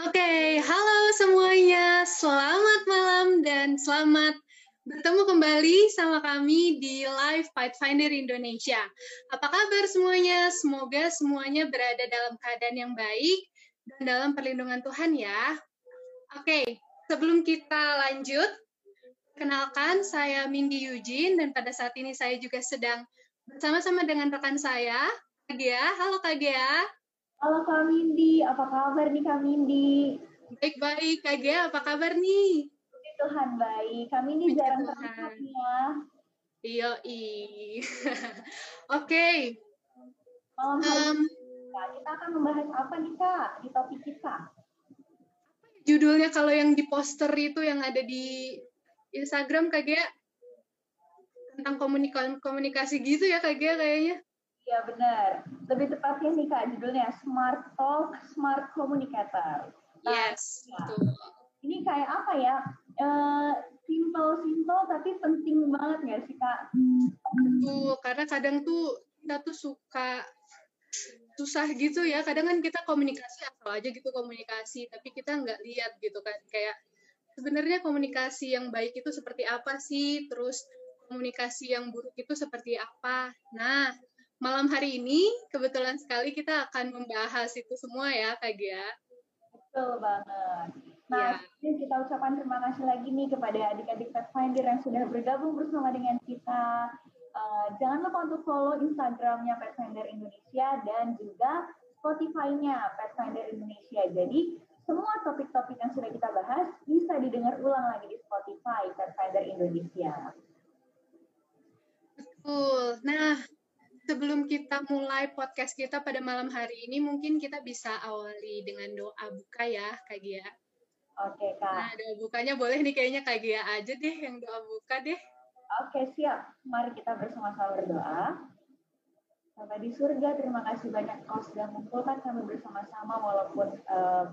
Oke, halo semuanya. Selamat malam dan selamat bertemu kembali sama kami di Live Pathfinder Indonesia. Apa kabar semuanya? Semoga semuanya berada dalam keadaan yang baik dan dalam perlindungan Tuhan ya. Oke, sebelum kita lanjut, kenalkan saya Mindy Eugene dan pada saat ini saya juga sedang bersama-sama dengan rekan saya, Kak Gia. Halo Kak. Halo Kak Mindi, apa kabar nih Kak Mindi? Baik-baik, Kak Gia, apa kabar nih? Puji Tuhan baik, Kak Mindi Puji jarang terlihat ya. Iya, Oke, Malam hari em, ini kita akan membahas apa nih Kak di topik kita? judulnya kalau yang di poster itu yang ada di Instagram Kak Gia tentang komunikasi komunikasi gitu ya Kak Gia kayaknya. Iya benar, lebih tepatnya nih Kak judulnya Smart Talk, Smart Communicator. Nah, Yes, betul. ini kayak apa ya? Eh, simple-simple tapi penting banget nggak sih Kak? Tuh, karena kadang tuh kita tuh suka susah gitu ya. Kadang kan kita komunikasi asal aja gitu komunikasi, tapi kita nggak lihat gitu kan. Kayak sebenarnya komunikasi yang baik itu seperti apa sih? Terus komunikasi yang buruk itu seperti apa? Nah, malam hari ini kebetulan sekali kita akan membahas itu semua ya, Kak Gia. Betul banget. Nah, Iya. kita ucapkan terima kasih lagi nih kepada adik-adik Pathfinder yang sudah bergabung bersama dengan kita. Eh, jangan lupa untuk follow Instagramnya Pathfinder Indonesia dan juga Spotify-nya Pathfinder Indonesia. Jadi, semua topik-topik yang sudah kita bahas bisa didengar ulang lagi di Spotify Pathfinder Indonesia. Betul. Nah, sebelum kita mulai podcast kita pada malam hari ini, mungkin kita bisa awali dengan doa buka ya, Kak Gia. Oke, Kak. Nah, doa bukanya boleh nih kayaknya Kak Gia aja deh yang doa buka deh. Oke, siap. Mari kita bersama-sama berdoa. Bapak di surga, terima kasih banyak Kau sudah mengumpulkan kami bersama-sama walaupun eh,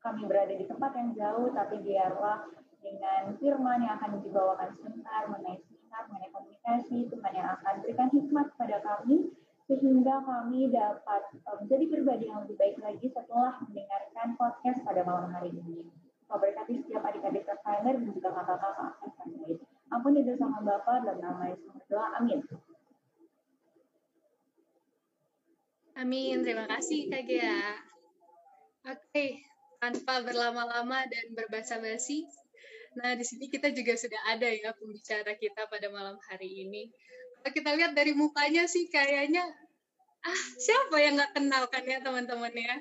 kami berada di tempat yang jauh, tapi biarlah dengan firman yang akan dibawakan sebentar mengenai seminar, mengenai komunikasi, Tuhan yang akan berikan hikmat kepada kami, sehingga kami dapat eh, menjadi pribadi yang lebih baik lagi setelah mendengarkan podcast pada malam hari ini. Kau berkati setiap adik-adik Pathfinder dan juga kakak-kakak Pathfinder. Ampuni dosa sama Bapa dalam nama Yesus berdoa. Amin. Amin. Terima kasih Kak Gia. Oke, tanpa berlama-lama dan berbasa-basi. Nah, di sini kita juga sudah ada ya pembicara kita pada malam hari ini. Kalau kita lihat dari mukanya sih kayaknya ah siapa yang nggak kenal kan ya teman-teman ya.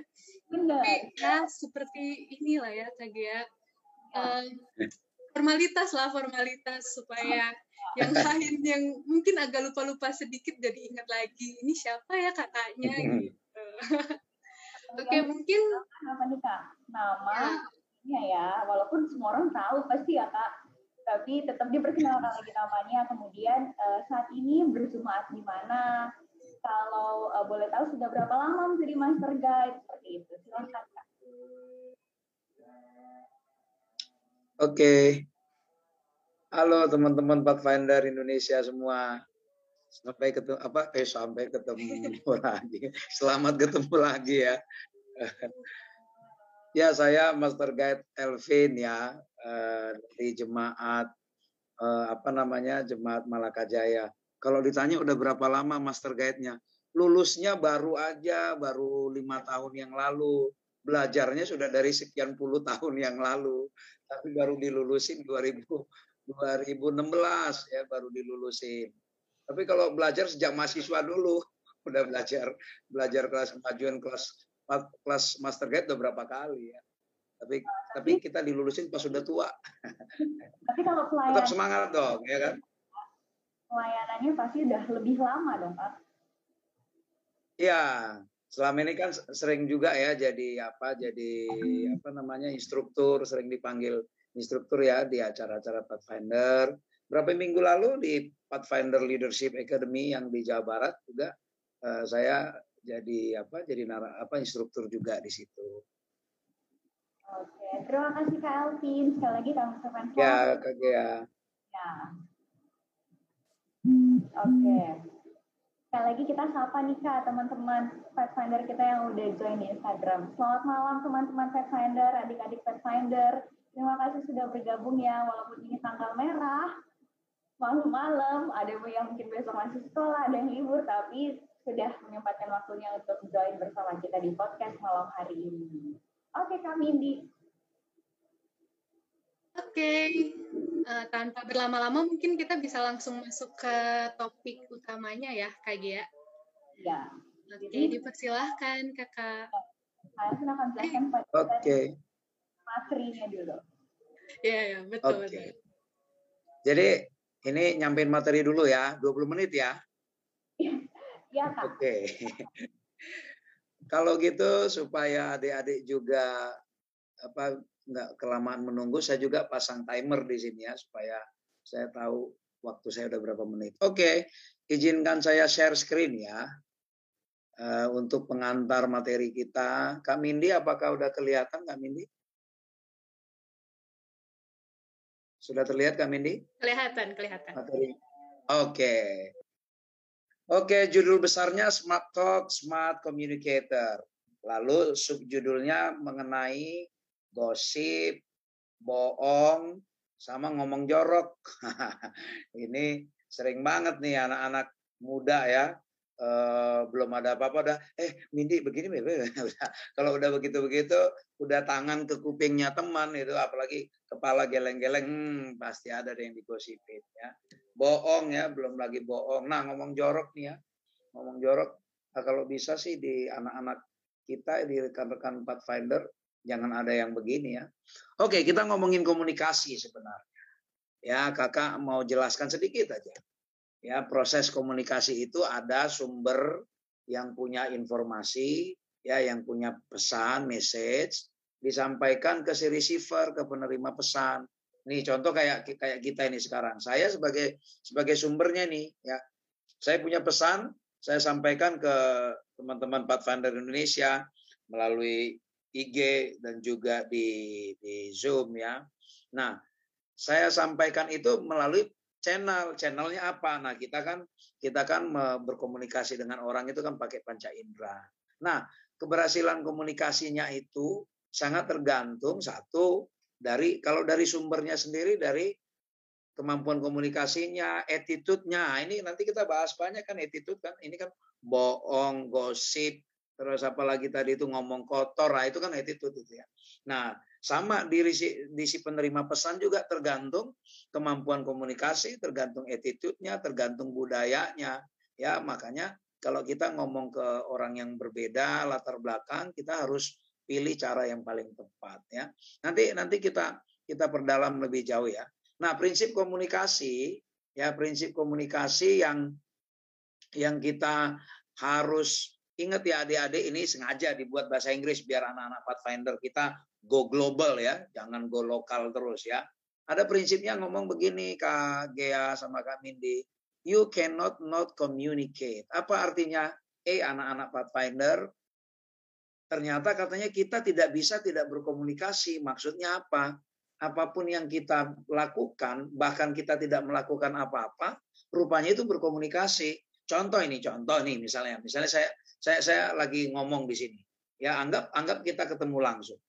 Benar. Tapi ya seperti inilah ya Kak Gia. Eh, formalitas lah formalitas supaya yang lain yang mungkin agak lupa-lupa sedikit jadi ingat lagi ini siapa ya kakaknya gitu. Oke mungkin Apa nih Kak? Nama, ya, ya, ya, walaupun semua orang tahu pasti ya Kak. Tapi tetap diperkenalkan lagi namanya. Kemudian eh, saat ini berjumaat di mana? Kalau eh, boleh tahu sudah berapa lama menjadi master guide seperti itu? Silakan Kak. Oke. Halo teman-teman Pathfinder Indonesia semua. Sampai ketemu apa eh sampai ketemu lagi. Selamat ketemu lagi ya. Ya saya Master Guide Elvin ya eh, dari jemaat eh, apa namanya jemaat Malakajaya. Kalau ditanya udah berapa lama Master Guide-nya? Lulusnya baru aja, baru lima tahun yang lalu. Belajarnya sudah dari sekian puluh tahun yang lalu tapi baru dilulusin 2000 2016 ya baru dilulusin. Tapi kalau belajar sejak mahasiswa dulu udah belajar belajar kelas kemajuan kelas kelas master guide udah berapa kali ya. Tapi tapi kita dilulusin pas sudah tua. Tapi kalau Tetap pelayan, semangat dong ya kan. pelayanannya pasti udah lebih lama dong Kak. Ya, selama ini kan sering juga ya jadi apa jadi apa namanya instruktur sering dipanggil instruktur ya di acara-acara Pathfinder. Berapa minggu lalu di Pathfinder Leadership Academy yang di Jawa Barat juga eh, saya jadi apa jadi nara, apa instruktur juga di situ. Oke, terima kasih Kak Elvin. Sekali lagi kami ucapkan selamat. Ya, Kak Gea. Ya. Oke. Sekali lagi kita sapa nih Kak, teman-teman Pathfinder kita yang udah join di Instagram. Selamat malam teman-teman Pathfinder, adik-adik Pathfinder. Terima kasih sudah bergabung ya, walaupun ini tanggal merah, malam-malam, ada yang mungkin besok masih sekolah, ada yang libur, tapi sudah menyempatkan waktunya untuk join bersama kita di podcast malam hari ini. Oke, Kak Mindy. Oke, uh, tanpa berlama-lama mungkin kita bisa langsung masuk ke topik utamanya ya, Kak Gia. Ya. Oke, Jadi, dipersilahkan Kakak. Jelaskan pada Oke. materinya dulu. Iya, ya, betul, Oke. betul. Jadi ini nyampein materi dulu ya, 20 menit ya. Iya, Kak. Oke. Kalau gitu supaya adik-adik juga apa nggak kelamaan menunggu, saya juga pasang timer di sini ya supaya saya tahu waktu saya udah berapa menit. Oke, izinkan saya share screen ya uh, untuk pengantar materi kita. Kak Mindi, apakah udah kelihatan Kak Mindi? Sudah terlihat Kak Mindi? Kelihatan, kelihatan. Materi. Oke. Oke, judul besarnya Smart Talk, Smart Communicator. Lalu subjudulnya mengenai gosip, bohong, sama ngomong jorok. Ini sering banget nih anak-anak muda ya. Uh, belum ada apa-apa udah eh Mindi begini kalau udah begitu-begitu udah tangan ke kupingnya teman itu apalagi kepala geleng-geleng hmm, pasti ada yang digosipin ya. Bohong ya belum lagi bohong. Nah ngomong jorok nih ya ngomong jorok. Nah, kalau bisa sih di anak-anak kita di rekan-rekan Pathfinder jangan ada yang begini ya. Oke kita ngomongin komunikasi sebenarnya. Ya kakak mau jelaskan sedikit aja ya proses komunikasi itu ada sumber yang punya informasi ya yang punya pesan message disampaikan ke si receiver ke penerima pesan. Nih contoh kayak kayak kita ini sekarang. Saya sebagai sebagai sumbernya nih ya. Saya punya pesan saya sampaikan ke teman-teman Pathfinder Indonesia melalui IG dan juga di di Zoom ya. Nah saya sampaikan itu melalui channel channelnya apa nah kita kan kita kan berkomunikasi dengan orang itu kan pakai panca indera nah keberhasilan komunikasinya itu sangat tergantung satu dari kalau dari sumbernya sendiri dari kemampuan komunikasinya, attitude-nya. Ini nanti kita bahas banyak kan attitude kan. Ini kan bohong, gosip, terus apalagi tadi itu ngomong kotor. Nah, itu kan attitude itu ya. Nah, sama di si, di si penerima pesan juga tergantung kemampuan komunikasi, tergantung attitude-nya, tergantung budayanya. Ya, makanya kalau kita ngomong ke orang yang berbeda latar belakang, kita harus pilih cara yang paling tepat ya. Nanti nanti kita kita perdalam lebih jauh ya. Nah, prinsip komunikasi ya, prinsip komunikasi yang yang kita harus ingat ya adik-adik ini sengaja dibuat bahasa Inggris biar anak-anak Pathfinder kita go global ya, jangan go lokal terus ya. Ada prinsipnya ngomong begini Kak Gea sama Kak Mindi, you cannot not communicate. Apa artinya? Eh anak-anak Pathfinder, ternyata katanya kita tidak bisa tidak berkomunikasi. Maksudnya apa? Apa pun yang kita lakukan, bahkan kita tidak melakukan apa-apa, rupanya itu berkomunikasi. Contoh ini, contoh nih misalnya, misalnya saya saya saya lagi ngomong di sini. Ya, anggap anggap kita ketemu langsung.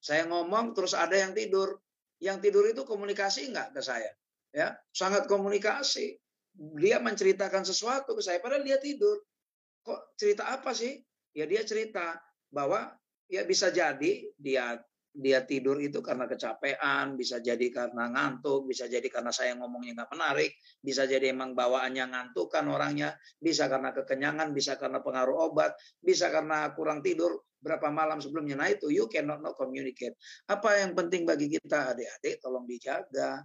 Saya ngomong terus ada yang tidur. Yang tidur itu komunikasi enggak ke saya? Ya, sangat komunikasi dia menceritakan sesuatu ke saya padahal dia tidur. Kok cerita apa sih? Ya dia cerita bahwa ya bisa jadi dia dia tidur itu karena kecapean, bisa jadi karena ngantuk, bisa jadi karena saya ngomongnya nggak menarik, bisa jadi emang bawaannya ngantuk kan orangnya, bisa karena kekenyangan, bisa karena pengaruh obat, bisa karena kurang tidur berapa malam sebelumnya. Nah itu you cannot not communicate. Apa yang penting bagi kita adik-adik, tolong dijaga.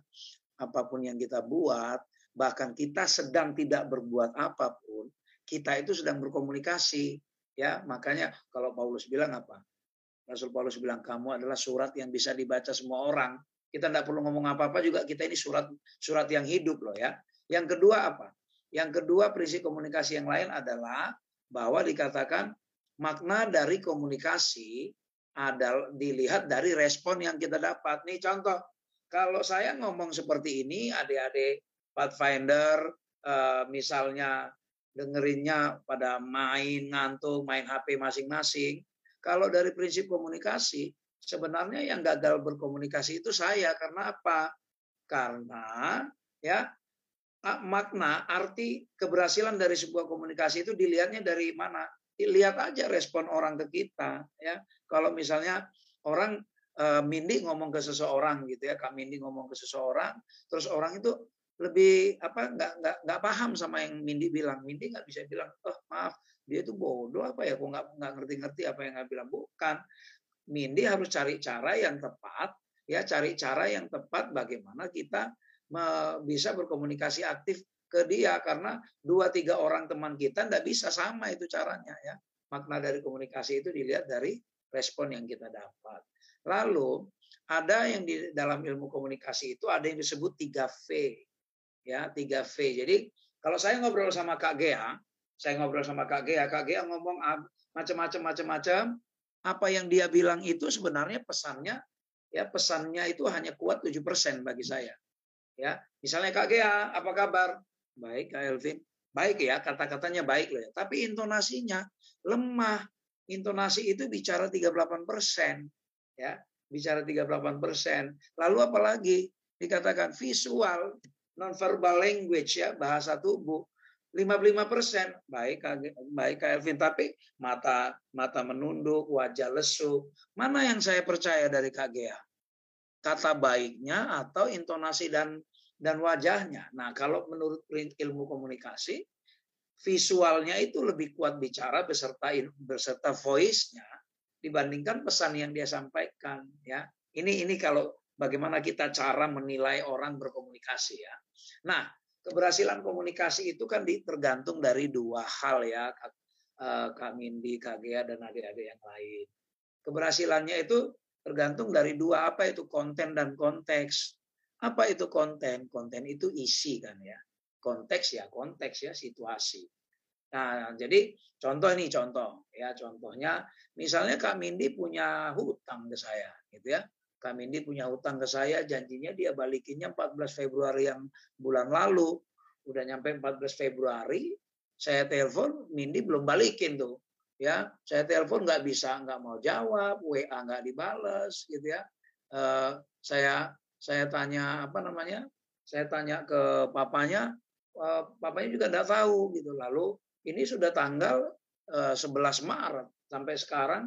Apa pun yang kita buat, bahkan kita sedang tidak berbuat apa pun, kita itu sedang berkomunikasi. Ya, makanya kalau Paulus bilang apa? Rasul Paulus bilang kamu adalah surat yang bisa dibaca semua orang. Kita tidak perlu ngomong apa-apa juga kita ini surat surat yang hidup loh ya. Yang kedua apa? Yang kedua prinsip komunikasi yang lain adalah bahwa dikatakan makna dari komunikasi adalah dilihat dari respon yang kita dapat. Nih contoh, kalau saya ngomong seperti ini, adik-adik Pathfinder, uh, misalnya dengerinnya pada main ngantuk, main HP masing-masing. Kalau dari prinsip komunikasi, sebenarnya yang gagal berkomunikasi itu saya karena apa? Karena ya makna arti keberhasilan dari sebuah komunikasi itu dilihatnya dari mana? Lihat aja respon orang ke kita ya. Kalau misalnya orang uh, Mindi ngomong ke seseorang gitu ya, Kak Mindi ngomong ke seseorang, terus orang itu lebih apa nggak nggak nggak paham sama yang Mindi bilang. Mindi nggak bisa bilang, oh maaf dia itu bodoh apa ya, kok nggak nggak ngerti-ngerti apa yang nggak bilang. Bukan, Mindi harus cari cara yang tepat, ya. Cari cara yang tepat bagaimana kita bisa berkomunikasi aktif ke dia. Karena dua tiga orang teman kita tidak bisa sama itu caranya ya. Makna dari komunikasi itu dilihat dari respon yang kita dapat. Lalu ada yang di dalam ilmu komunikasi itu ada yang disebut 3V ya. 3V jadi kalau saya ngobrol sama Kak Gea saya ngobrol sama Kak Gea Kak Gea ngomong macam-macam macam-macam apa yang dia bilang itu sebenarnya pesannya ya pesannya itu hanya kuat 7% bagi saya. Ya, misalnya Kak Gea, apa kabar? Baik, Kak Elvin. Baik ya, kata-katanya baik loh ya. Tapi intonasinya lemah. Intonasi itu bicara 38%, ya. Bicara 38%. Lalu apalagi dikatakan visual, non-verbal language ya, bahasa tubuh 55 persen. Baik baik Kak Elvin tapi mata mata menunduk wajah lesu. Mana yang saya percaya dari Kak Gea? Kata baiknya atau intonasi dan dan wajahnya? Nah kalau menurut ilmu komunikasi visualnya itu lebih kuat bicara beserta beserta voice-nya dibandingkan pesan yang dia sampaikan ya. Ini ini kalau bagaimana kita cara menilai orang berkomunikasi ya. Nah keberhasilan komunikasi itu kan tergantung dari dua hal ya eh, Kak Mindi, Kak Gea, dan adik-adik yang lain. Keberhasilannya itu tergantung dari dua apa itu konten dan konteks. Apa itu konten? Konten itu isi kan ya. Konteks ya konteks ya situasi. Nah, jadi contoh ini contoh ya contohnya misalnya Kak Mindi punya hutang ke saya gitu ya. Kak Mindi punya hutang ke saya, janjinya dia balikinnya 14 Februari yang bulan lalu. Udah nyampe 14 Februari, saya telepon, Mindi belum balikin tuh. Ya, saya telepon nggak bisa, nggak mau jawab, WA nggak dibales, gitu ya. Uh, saya saya tanya apa namanya? Saya tanya ke papanya, uh, papanya juga nggak tahu gitu. Lalu ini sudah tanggal uh, eh, 11 Maret sampai sekarang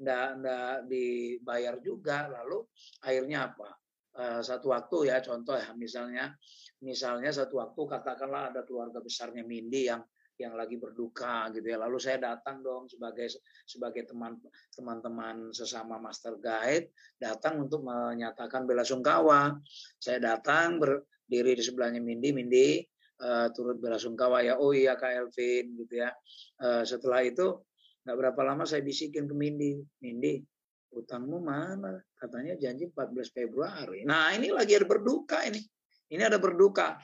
ndak ndak dibayar juga lalu akhirnya apa? Uh, satu waktu ya contoh ya misalnya misalnya satu waktu katakanlah ada keluarga besarnya Mindi yang yang lagi berduka gitu ya lalu saya datang dong sebagai sebagai teman teman-teman sesama master guide datang untuk menyatakan bela sungkawa. Saya datang berdiri di sebelahnya Mindi Mindi uh, turut bela sungkawa ya oh iya Kak Elvin gitu ya. Uh, setelah itu Nggak berapa lama saya bisikin ke Mindi, Mindi, utangmu mana? Katanya janji 14 Februari. Nah ini lagi ada berduka ini. Ini ada berduka.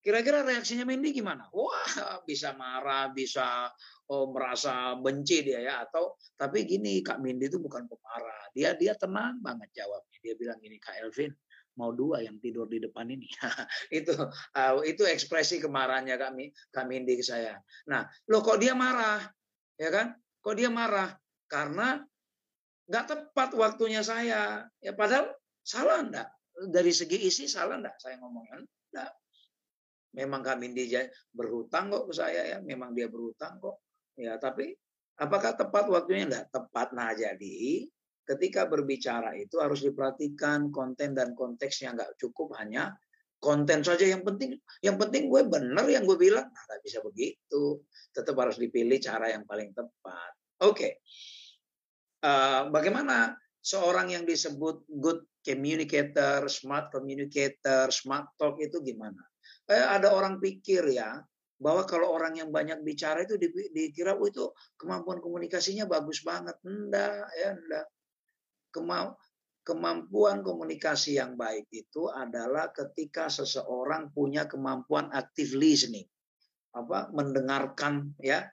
Kira-kira reaksinya Mindi gimana? Wah bisa marah, bisa oh, merasa benci dia ya. Atau tapi gini Kak Mindi itu bukan pemarah. Dia dia tenang banget jawabnya. Dia bilang gini Kak Elvin, mau dua yang tidur di depan ini. itu uh, itu ekspresi kemarahannya kami kami Mindi ke saya. Nah, lo kok dia marah? Ya kan? Kok dia marah? Karena nggak tepat waktunya saya. Ya padahal salah enggak? Dari segi isi salah enggak saya ngomongnya? Enggak. Memang kami dia berhutang kok ke saya ya, memang dia berhutang kok. Ya, tapi apakah tepat waktunya enggak? Tepat. Nah, jadi ketika berbicara itu harus diperhatikan konten dan konteksnya nggak cukup hanya konten saja. Yang penting yang penting gue bener yang gue bilang. Nah, bisa begitu. Tetap harus dipilih cara yang paling tepat. Oke. Okay. uh, eh, bagaimana seorang yang disebut good communicator smart communicator smart talk itu gimana? Eh, ada orang pikir ya bahwa kalau orang yang banyak bicara itu dikira oh itu kemampuan komunikasinya bagus banget. Enggak ya enggak Kemau kemampuan komunikasi yang baik itu adalah ketika seseorang punya kemampuan active listening apa mendengarkan ya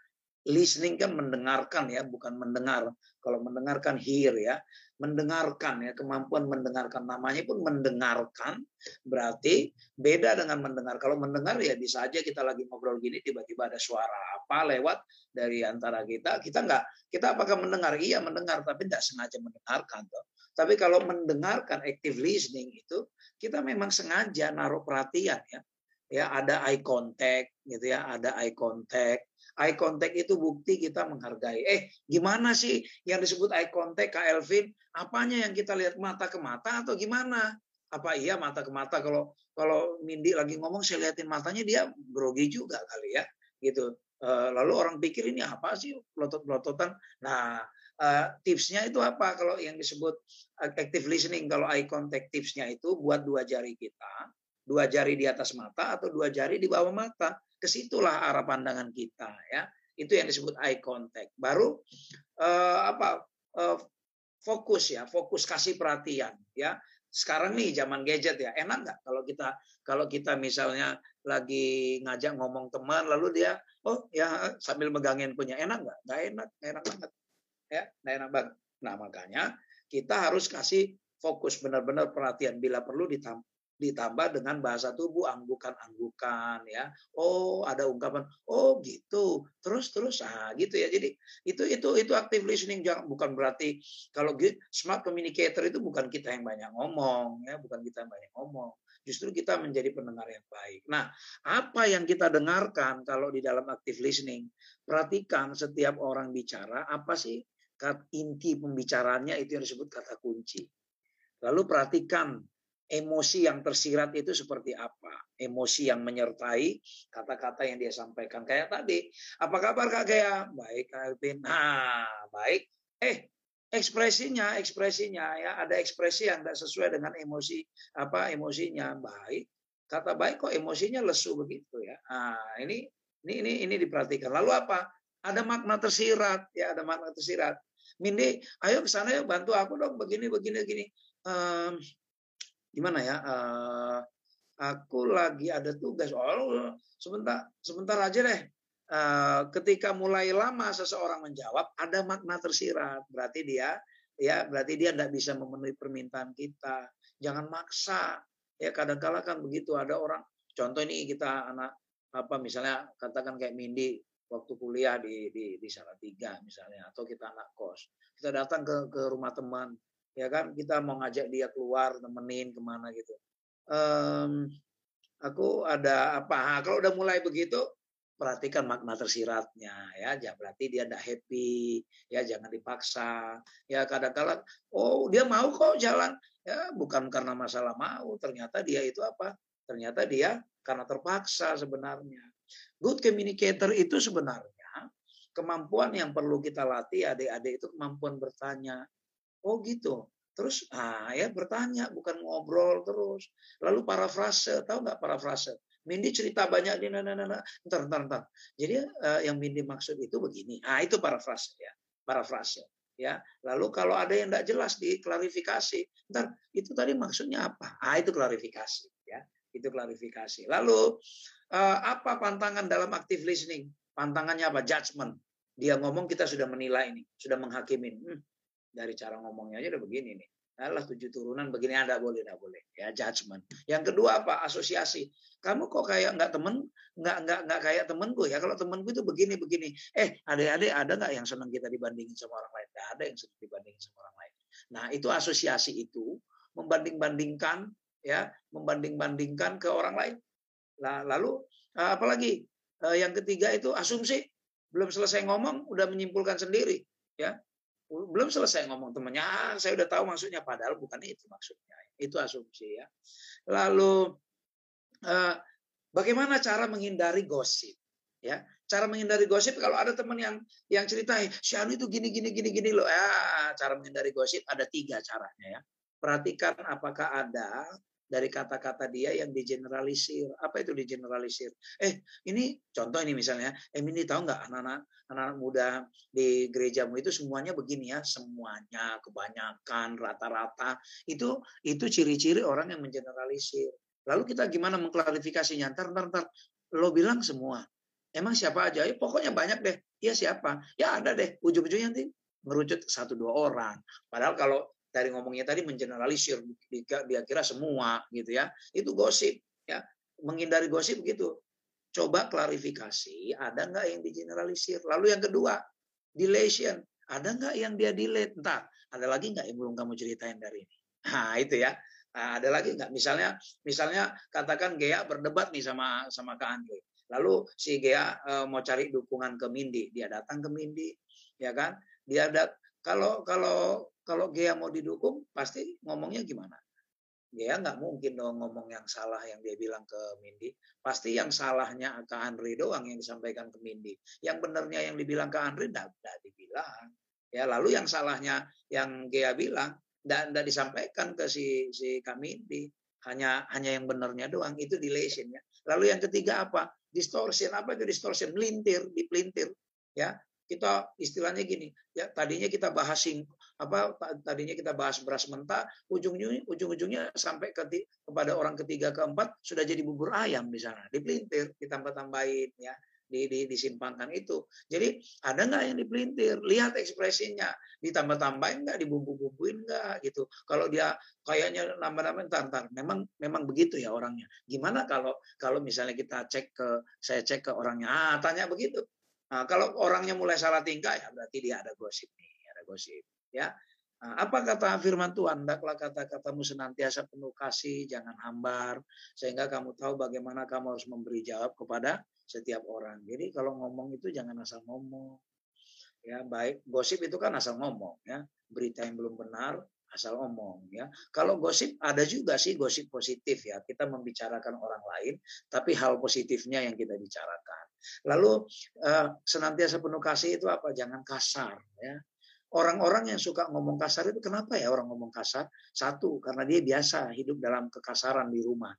listening kan mendengarkan ya, bukan mendengar. Kalau mendengarkan hear ya, mendengarkan ya, kemampuan mendengarkan namanya pun mendengarkan berarti beda dengan mendengar. Kalau mendengar ya bisa aja kita lagi ngobrol gini tiba-tiba ada suara apa lewat dari antara kita, kita nggak kita apakah mendengar? Iya mendengar, tapi nggak sengaja mendengarkan toh. Tapi kalau mendengarkan active listening itu kita memang sengaja naruh perhatian ya. Ya ada eye contact gitu ya ada eye contact. Eye contact itu bukti kita menghargai. Eh gimana sih yang disebut eye contact Kak Elvin? Apanya yang kita lihat mata ke mata atau gimana? Apa iya mata ke mata? Kalau kalau Mindi lagi ngomong saya liatin matanya dia grogi juga kali ya gitu. Eh, lalu orang pikir ini apa sih? Pelotot-pelototan nah uh, tipsnya itu apa kalau yang disebut active listening kalau eye contact tipsnya itu buat dua jari kita dua jari di atas mata atau dua jari di bawah mata. Ke situlah arah pandangan kita ya. Itu yang disebut eye contact. Baru uh, apa uh, fokus ya, fokus kasih perhatian ya. Sekarang nih zaman gadget ya, enak nggak kalau kita kalau kita misalnya lagi ngajak ngomong teman lalu dia oh ya sambil megangin punya enak nggak? Nggak enak, enak banget ya, enak banget. Nah makanya kita harus kasih fokus benar-benar perhatian bila perlu ditambah ditambah dengan bahasa tubuh anggukan-anggukan ya. Oh, ada ungkapan, oh gitu. Terus terus ah gitu ya. Jadi itu itu itu active listening jangan bukan berarti kalau smart communicator itu bukan kita yang banyak ngomong ya, bukan kita yang banyak ngomong. Justru kita menjadi pendengar yang baik. Nah, apa yang kita dengarkan kalau di dalam active listening? Perhatikan setiap orang bicara apa sih inti pembicaranya itu yang disebut kata kunci. Lalu perhatikan emosi yang tersirat itu seperti apa? Emosi yang menyertai kata-kata yang dia sampaikan. Kayak tadi, apa kabar Kak Gea? Baik Kak Alvin. Nah, baik. Eh, ekspresinya, ekspresinya ya ada ekspresi yang tidak sesuai dengan emosi apa emosinya. Baik. Kata baik kok emosinya lesu begitu ya. Nah, ini ini ini ini diperhatikan. Lalu apa? Ada makna tersirat ya, ada makna tersirat. Mindi, ayo ke sana ya bantu aku dong begini begini begini. Um, gimana ya uh, aku lagi ada tugas. Oh sebentar sebentar aja deh. Uh, ketika mulai lama seseorang menjawab ada makna tersirat. Berarti dia ya berarti dia tidak bisa memenuhi permintaan kita. Jangan maksa. Ya kadang-kala kan begitu. Ada orang contoh ini kita anak apa misalnya katakan kayak Mindi waktu kuliah di di di tiga misalnya atau kita anak kos. Kita datang ke ke rumah teman ya kan? Kita mau ngajak dia keluar nemenin ke mana gitu. Um, aku ada apa? Nah, kalau udah mulai begitu perhatikan makna tersiratnya ya. Jangan berarti dia tidak happy ya jangan dipaksa. Ya kadang-kala oh dia mau kok jalan. Ya bukan karena masalah mau ternyata dia itu apa? Ternyata dia karena terpaksa sebenarnya good communicator itu sebenarnya kemampuan yang perlu kita latih adik-adik itu kemampuan bertanya Oh gitu. Terus ah ya bertanya bukan ngobrol terus. Lalu parafrase, tahu nggak parafrase? Mindi cerita banyak di nana nana. Ntar ntar ntar. Jadi uh, yang Mindi maksud itu begini. Ah itu parafrase ya. Parafrase ya. Lalu kalau ada yang tidak jelas diklarifikasi. Ntar itu tadi maksudnya apa? Ah itu klarifikasi ya. Itu klarifikasi. Lalu uh, apa pantangan dalam active listening? Pantangannya apa? Judgment. Dia ngomong kita sudah menilai ini, sudah menghakimi. Hmm, dari cara ngomongnya aja udah begini nih. Adalah tujuh turunan begini ada boleh tidak boleh ya judgment. Yang kedua apa asosiasi. Kamu kok kayak nggak temen nggak nggak nggak kayak temenku ya. Kalau temenku itu begini begini. Eh adik-adik ada nggak yang senang kita dibandingin sama orang lain? Nggak ada yang senang dibandingin sama orang lain. Nah itu asosiasi itu membanding-bandingkan ya membanding-bandingkan ke orang lain. Nah, lalu eh, apalagi eh, yang ketiga itu asumsi belum selesai ngomong udah menyimpulkan sendiri ya belum selesai ngomong temannya, ah, saya udah tahu maksudnya padahal bukan itu maksudnya. Itu asumsi ya. Lalu eh, bagaimana cara menghindari gosip? Ya, cara menghindari gosip kalau ada teman yang yang cerita, si Anu itu gini gini gini gini loh. Ya, cara menghindari gosip ada tiga caranya ya. Perhatikan apakah ada dari kata-kata dia yang digeneralisir. Apa itu digeneralisir? Eh, ini contoh ini misalnya, eh ini tahu nggak anak-anak anak muda di gerejamu itu semuanya begini ya, semuanya, kebanyakan, rata-rata. Itu itu ciri-ciri orang yang mengeneralisir. Lalu kita gimana mengklarifikasinya? Ntar, ntar, ntar. Lo bilang semua. Emang siapa aja? Eh, pokoknya banyak deh. Ya siapa? Ya ada deh. Ujung-ujungnya nanti merucut satu dua orang. Padahal kalau dari ngomongnya tadi mengeneralisir, dia kira semua gitu ya. Itu gosip ya. Menghindari gosip begitu. Coba klarifikasi, ada nggak yang digeneralisir? Lalu yang kedua, deletion. Ada nggak yang dia delete? Entar, ada lagi nggak yang belum kamu ceritain dari ini? Nah, itu ya. Nah, ada lagi nggak? Misalnya, misalnya katakan Gea berdebat nih sama sama Kak Andre. Lalu si Gea e, mau cari dukungan ke Mindi, dia datang ke Mindi, ya kan? Dia ada kalau kalau kalau Gea mau didukung, pasti ngomongnya gimana? Gea nggak mungkin dong ngomong yang salah yang dia bilang ke Mindi. Pasti yang salahnya ke Andre doang yang disampaikan ke Mindi. Yang benernya yang dibilang ke Andre tidak dibilang. Ya lalu yang salahnya yang Gea bilang tidak disampaikan ke si si Kamindi hanya hanya yang benernya doang itu delation ya. Lalu yang ketiga apa? Distortion apa itu distortion? Melintir, dipelintir ya. Kita istilahnya gini, ya tadinya kita bahas sing apa tadinya kita bahas beras mentah, ujung-ujungnya ujung-ujungnya sampai ke, kepada orang ketiga keempat sudah jadi bubur ayam di sana, dipelintir, ditambah-tambahin ya di, di, disimpangkan itu. Jadi ada nggak yang dipelintir? Lihat ekspresinya, ditambah-tambahin nggak, dibumbu-bumbuin nggak gitu. Kalau dia kayaknya nambah-nambah entar, Memang memang begitu ya orangnya. Gimana kalau kalau misalnya kita cek ke saya cek ke orangnya, ah tanya begitu. Nah, kalau orangnya mulai salah tingkah ya berarti dia ada gosip nih, ada gosip ya. Nah, apa kata firman Tuhan? Hendaklah kata-katamu senantiasa penuh kasih, jangan hambar, sehingga kamu tahu bagaimana kamu harus memberi jawab kepada setiap orang. Jadi kalau ngomong itu jangan asal ngomong. Ya, baik gosip itu kan asal ngomong ya. Berita yang belum benar asal ngomong ya. Kalau gosip ada juga sih gosip positif ya. Kita membicarakan orang lain tapi hal positifnya yang kita bicarakan. Lalu eh, senantiasa penuh kasih itu apa? Jangan kasar ya Orang-orang yang suka ngomong kasar itu kenapa ya orang ngomong kasar? Satu, karena dia biasa hidup dalam kekasaran di rumah.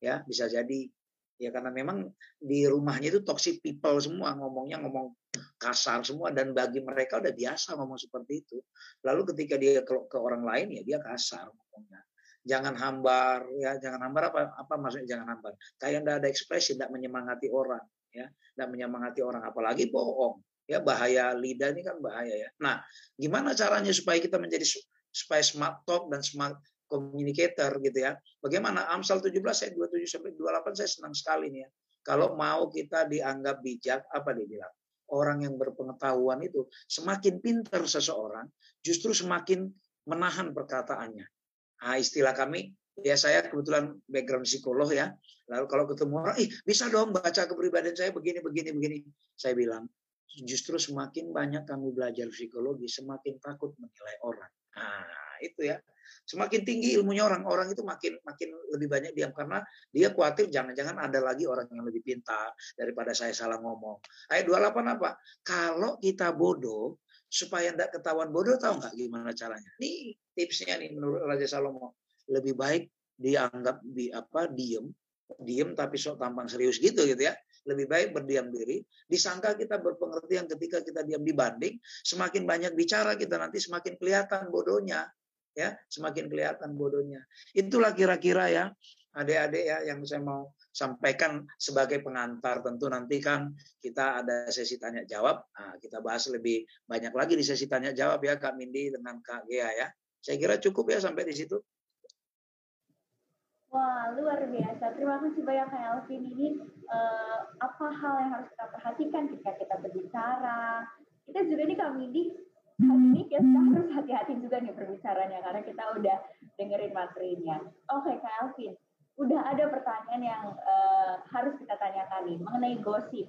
Ya, bisa jadi ya karena memang di rumahnya itu toxic people semua ngomongnya ngomong kasar semua dan bagi mereka udah biasa ngomong seperti itu. Lalu ketika dia ke, ke orang lain ya dia kasar ngomongnya. Jangan hambar ya, jangan hambar apa apa maksudnya jangan hambar. Kayak enggak ada ekspresi, tidak menyemangati orang ya, tidak menyemangati orang apalagi bohong Ya bahaya lidah ini kan bahaya ya. Nah, gimana caranya supaya kita menjadi supaya smart talk dan smart communicator gitu ya. Bagaimana Amsal 17 ayat 27 sampai 28 saya senang sekali nih ya. Kalau mau kita dianggap bijak, apa dia bilang? Orang yang berpengetahuan itu semakin pintar seseorang, justru semakin menahan perkataannya. Nah, istilah kami ya saya kebetulan background psikolog ya. Lalu kalau ketemu orang, ih bisa dong baca kepribadian saya begini begini begini. Saya bilang justru semakin banyak kami belajar psikologi, semakin takut menilai orang. Nah, itu ya. Semakin tinggi ilmunya orang, orang itu makin makin lebih banyak diam karena dia khawatir jangan-jangan ada lagi orang yang lebih pintar daripada saya salah ngomong. Ayat 28 apa? Kalau kita bodoh, supaya tidak ketahuan bodoh, tahu nggak gimana caranya? Nih tipsnya nih menurut Raja Salomo. Lebih baik dianggap di apa diem, diem tapi sok tampang serius gitu gitu ya lebih baik berdiam diri. Disangka kita berpengertian ketika kita diam dibanding semakin banyak bicara kita nanti semakin kelihatan bodohnya, ya semakin kelihatan bodohnya. Itulah kira-kira ya adik-adik ya yang saya mau sampaikan sebagai pengantar. Tentu nanti kan kita ada sesi tanya jawab. Nah, kita bahas lebih banyak lagi di sesi tanya jawab ya Kak Mindi dengan Kak Gea ya. Saya kira cukup ya sampai di situ. Wah, luar biasa. Terima kasih banyak Kak Elvin. Ini uh, apa hal yang harus kita perhatikan ketika kita berbicara? Kita juga nih kami di hari ini kita harus hati-hati juga nih berbicaranya karena kita udah dengerin materinya. Oke, Kak Elvin. Udah ada pertanyaan yang uh, harus kita tanyakan nih mengenai gosip.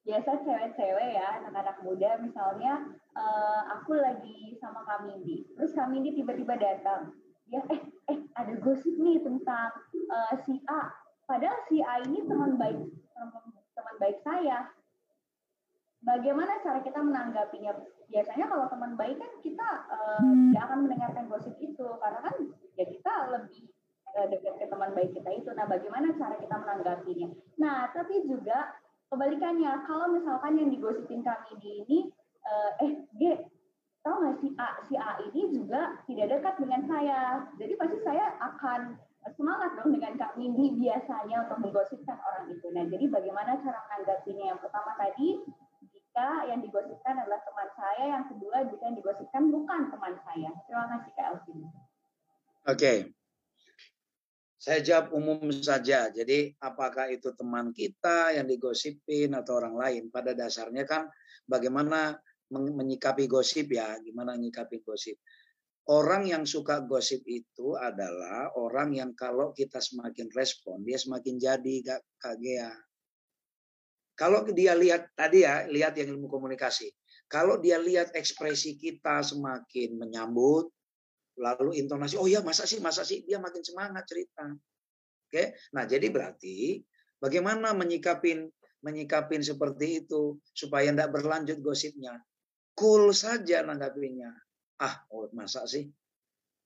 Biasa cewek-cewek ya, anak-anak muda misalnya, uh, aku lagi sama Kamindi, terus Kamindi tiba-tiba datang ya eh eh ada gosip nih tentang uh, si A padahal si A ini teman baik teman, teman baik saya bagaimana cara kita menanggapinya biasanya kalau teman baik kan kita uh, tidak akan mendengarkan gosip itu. Karena kan ya kita lebih uh, dekat ke teman baik kita itu. Nah bagaimana cara kita menanggapinya? Nah tapi juga kebalikannya. Kalau misalkan yang digosipin kami ini uh, eh G tahu nggak si A? Si A ini juga tidak dekat dengan saya. Jadi pasti saya akan semangat dong dengan Kak Mindi biasanya untuk menggosipkan orang itu. Nah jadi bagaimana cara menanggapinya? Yang pertama tadi jika yang digosipkan adalah teman saya, yang kedua jika yang digosipkan bukan teman saya. Terima kasih Kak Elvin. Oke. Okay. Saya jawab umum saja. Jadi apakah itu teman kita yang digosipin atau orang lain? Pada dasarnya kan bagaimana menyikapi gosip ya, gimana menyikapi gosip. Orang yang suka gosip itu adalah orang yang kalau kita semakin respon, dia semakin jadi Kak Gea. Kalau dia lihat tadi ya, lihat yang ilmu komunikasi. Kalau dia lihat ekspresi kita semakin menyambut, lalu intonasi, oh ya masa sih, masa sih, dia makin semangat cerita. Oke, nah jadi berarti bagaimana menyikapin menyikapin seperti itu supaya tidak berlanjut gosipnya. Cool saja nanggapinya. Ah, oh, masa sih?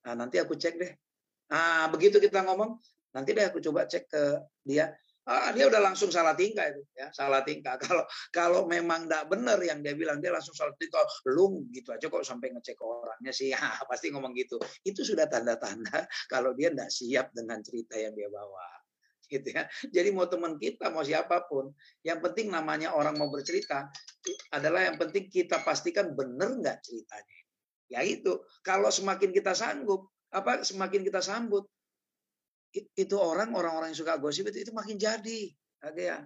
Nah, nanti aku cek deh. Nah, begitu kita ngomong, nanti deh aku coba cek ke dia ah, dia udah langsung salah tingkah itu ya salah tingkah. Kalau kalau memang tidak benar yang dia bilang dia langsung salah tingkah lu gitu aja kok sampai ngecek orangnya sih. Ya, pasti ngomong gitu. Itu sudah tanda-tanda kalau dia tidak siap dengan cerita yang dia bawa gitu ya. Jadi mau teman kita mau siapa pun yang penting namanya orang mau bercerita adalah yang penting kita pastikan benar nggak ceritanya. Ya itu kalau semakin kita sanggup apa semakin kita sambut itu orang orang-orang yang suka gosip itu, itu makin jadi. Oke ya.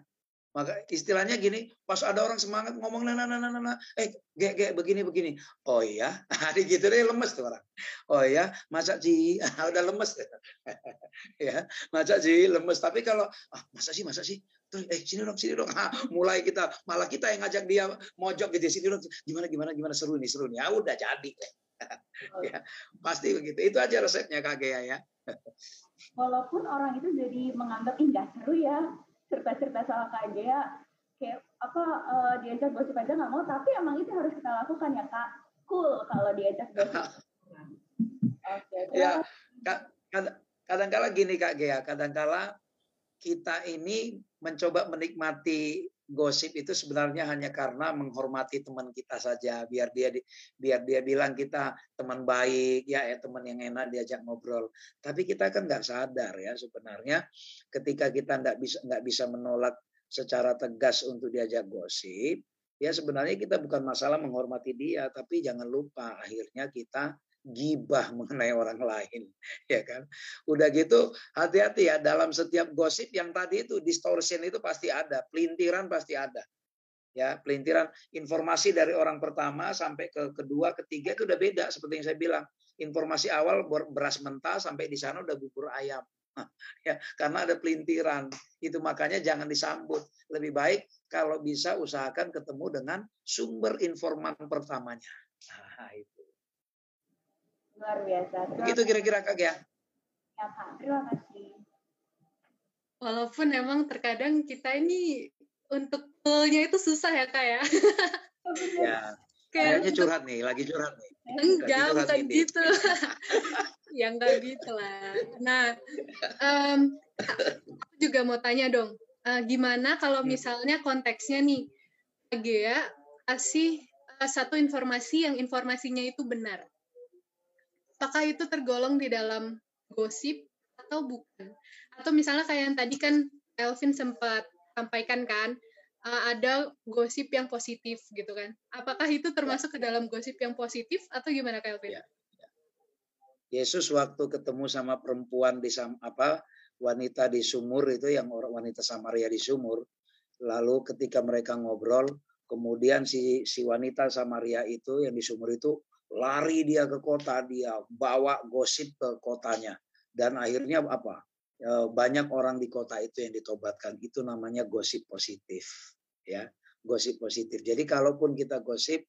Maka istilahnya gini pas ada orang semangat ngomong nana nana nana eh gek gek begini begini. Oh iya? Hari gitu deh lemes tuh orang. Oh iya? Masa sih? Udah lemes. Ya masa sih lemes. Tapi kalau ah, masa sih masa sih? Terus eh sini dong sini dong. Ah, mulai kita malah kita yang ngajak dia mojok gitu sini dong. Gimana gimana gimana? Seru nih seru nih. Ya udah jadi. Ya pasti begitu. Itu aja resepnya kak Gea ya walaupun orang itu jadi menganggap indah seru ya cerita-cerita soal Kak Gea kayak apa uh, diajak gosip aja nggak mau tapi emang itu harus kita lakukan ya kak. Cool kalau diajak gosip. Oke okay, ya kadang kadang-kala gini kak Gea kadang-kala kita ini mencoba menikmati gosip itu sebenarnya hanya karena menghormati teman kita saja. Biar dia di, biar dia bilang kita teman baik ya ya teman yang enak diajak ngobrol. Tapi kita kan nggak sadar ya sebenarnya ketika kita nggak bisa nggak bisa menolak secara tegas untuk diajak gosip ya sebenarnya kita bukan masalah menghormati dia tapi jangan lupa akhirnya kita gibah mengenai orang lain, ya kan? Udah gitu hati-hati ya dalam setiap gosip yang tadi itu distortion itu pasti ada, pelintiran pasti ada. Ya, pelintiran informasi dari orang pertama sampai ke kedua, ketiga itu udah beda seperti yang saya bilang. Informasi awal beras mentah sampai di sana udah bubur ayam. Ya, karena ada pelintiran. Itu makanya jangan disambut. Lebih baik kalau bisa usahakan ketemu dengan sumber informan pertamanya. Nah, itu. Luar biasa. Begitu kira-kira Kak ya? Ya Kak, terima kasih. Walaupun emang terkadang kita ini untuk pullnya itu susah ya Kak ya. ya. Kayaknya curhat nih, lagi curhat nih. Enggak, bukan ini. gitu. ya enggak gitu lah. Nah, um, aku juga mau tanya dong, uh, gimana kalau hmm. misalnya konteksnya nih, Gea kasih uh, satu informasi yang informasinya itu benar apakah itu tergolong di dalam gosip atau bukan? Atau misalnya kayak yang tadi kan Elvin sempat sampaikan kan, uh, ada gosip yang positif gitu kan. Apakah itu termasuk ke dalam gosip yang positif atau gimana Kelvin? Ya, ya. Yesus waktu ketemu sama perempuan di apa wanita di sumur itu yang orang wanita Samaria di sumur, lalu ketika mereka ngobrol, kemudian si si wanita Samaria itu yang di sumur itu lari dia ke kota, dia bawa gosip ke kotanya. Dan akhirnya apa? E, banyak orang di kota itu yang ditobatkan. Itu namanya gosip positif. ya Gosip positif. Jadi kalaupun kita gosip,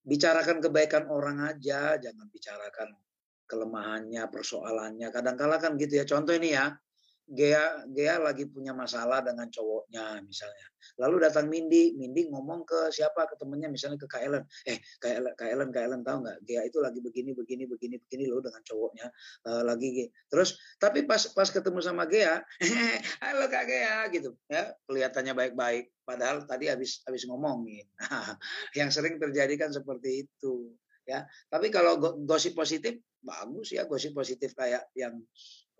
bicarakan kebaikan orang aja, jangan bicarakan kelemahannya, persoalannya. Kadang-kala kan gitu ya. Contoh ini ya, Gea Gea lagi punya masalah dengan cowoknya misalnya. Lalu datang Mindi, Mindi ngomong ke siapa ke temennya misalnya ke Ellen. Eh Kak Ellen, Kak Ellen, tahu nggak? Gea itu lagi begini begini begini begini loh dengan cowoknya uh, lagi terus tapi pas pas ketemu sama Gea, halo Kak Gea gitu ya kelihatannya baik-baik. Padahal tadi habis habis ngomongin. yang sering terjadi kan seperti itu ya. Tapi kalau gosip positif bagus ya gosip positif kayak yang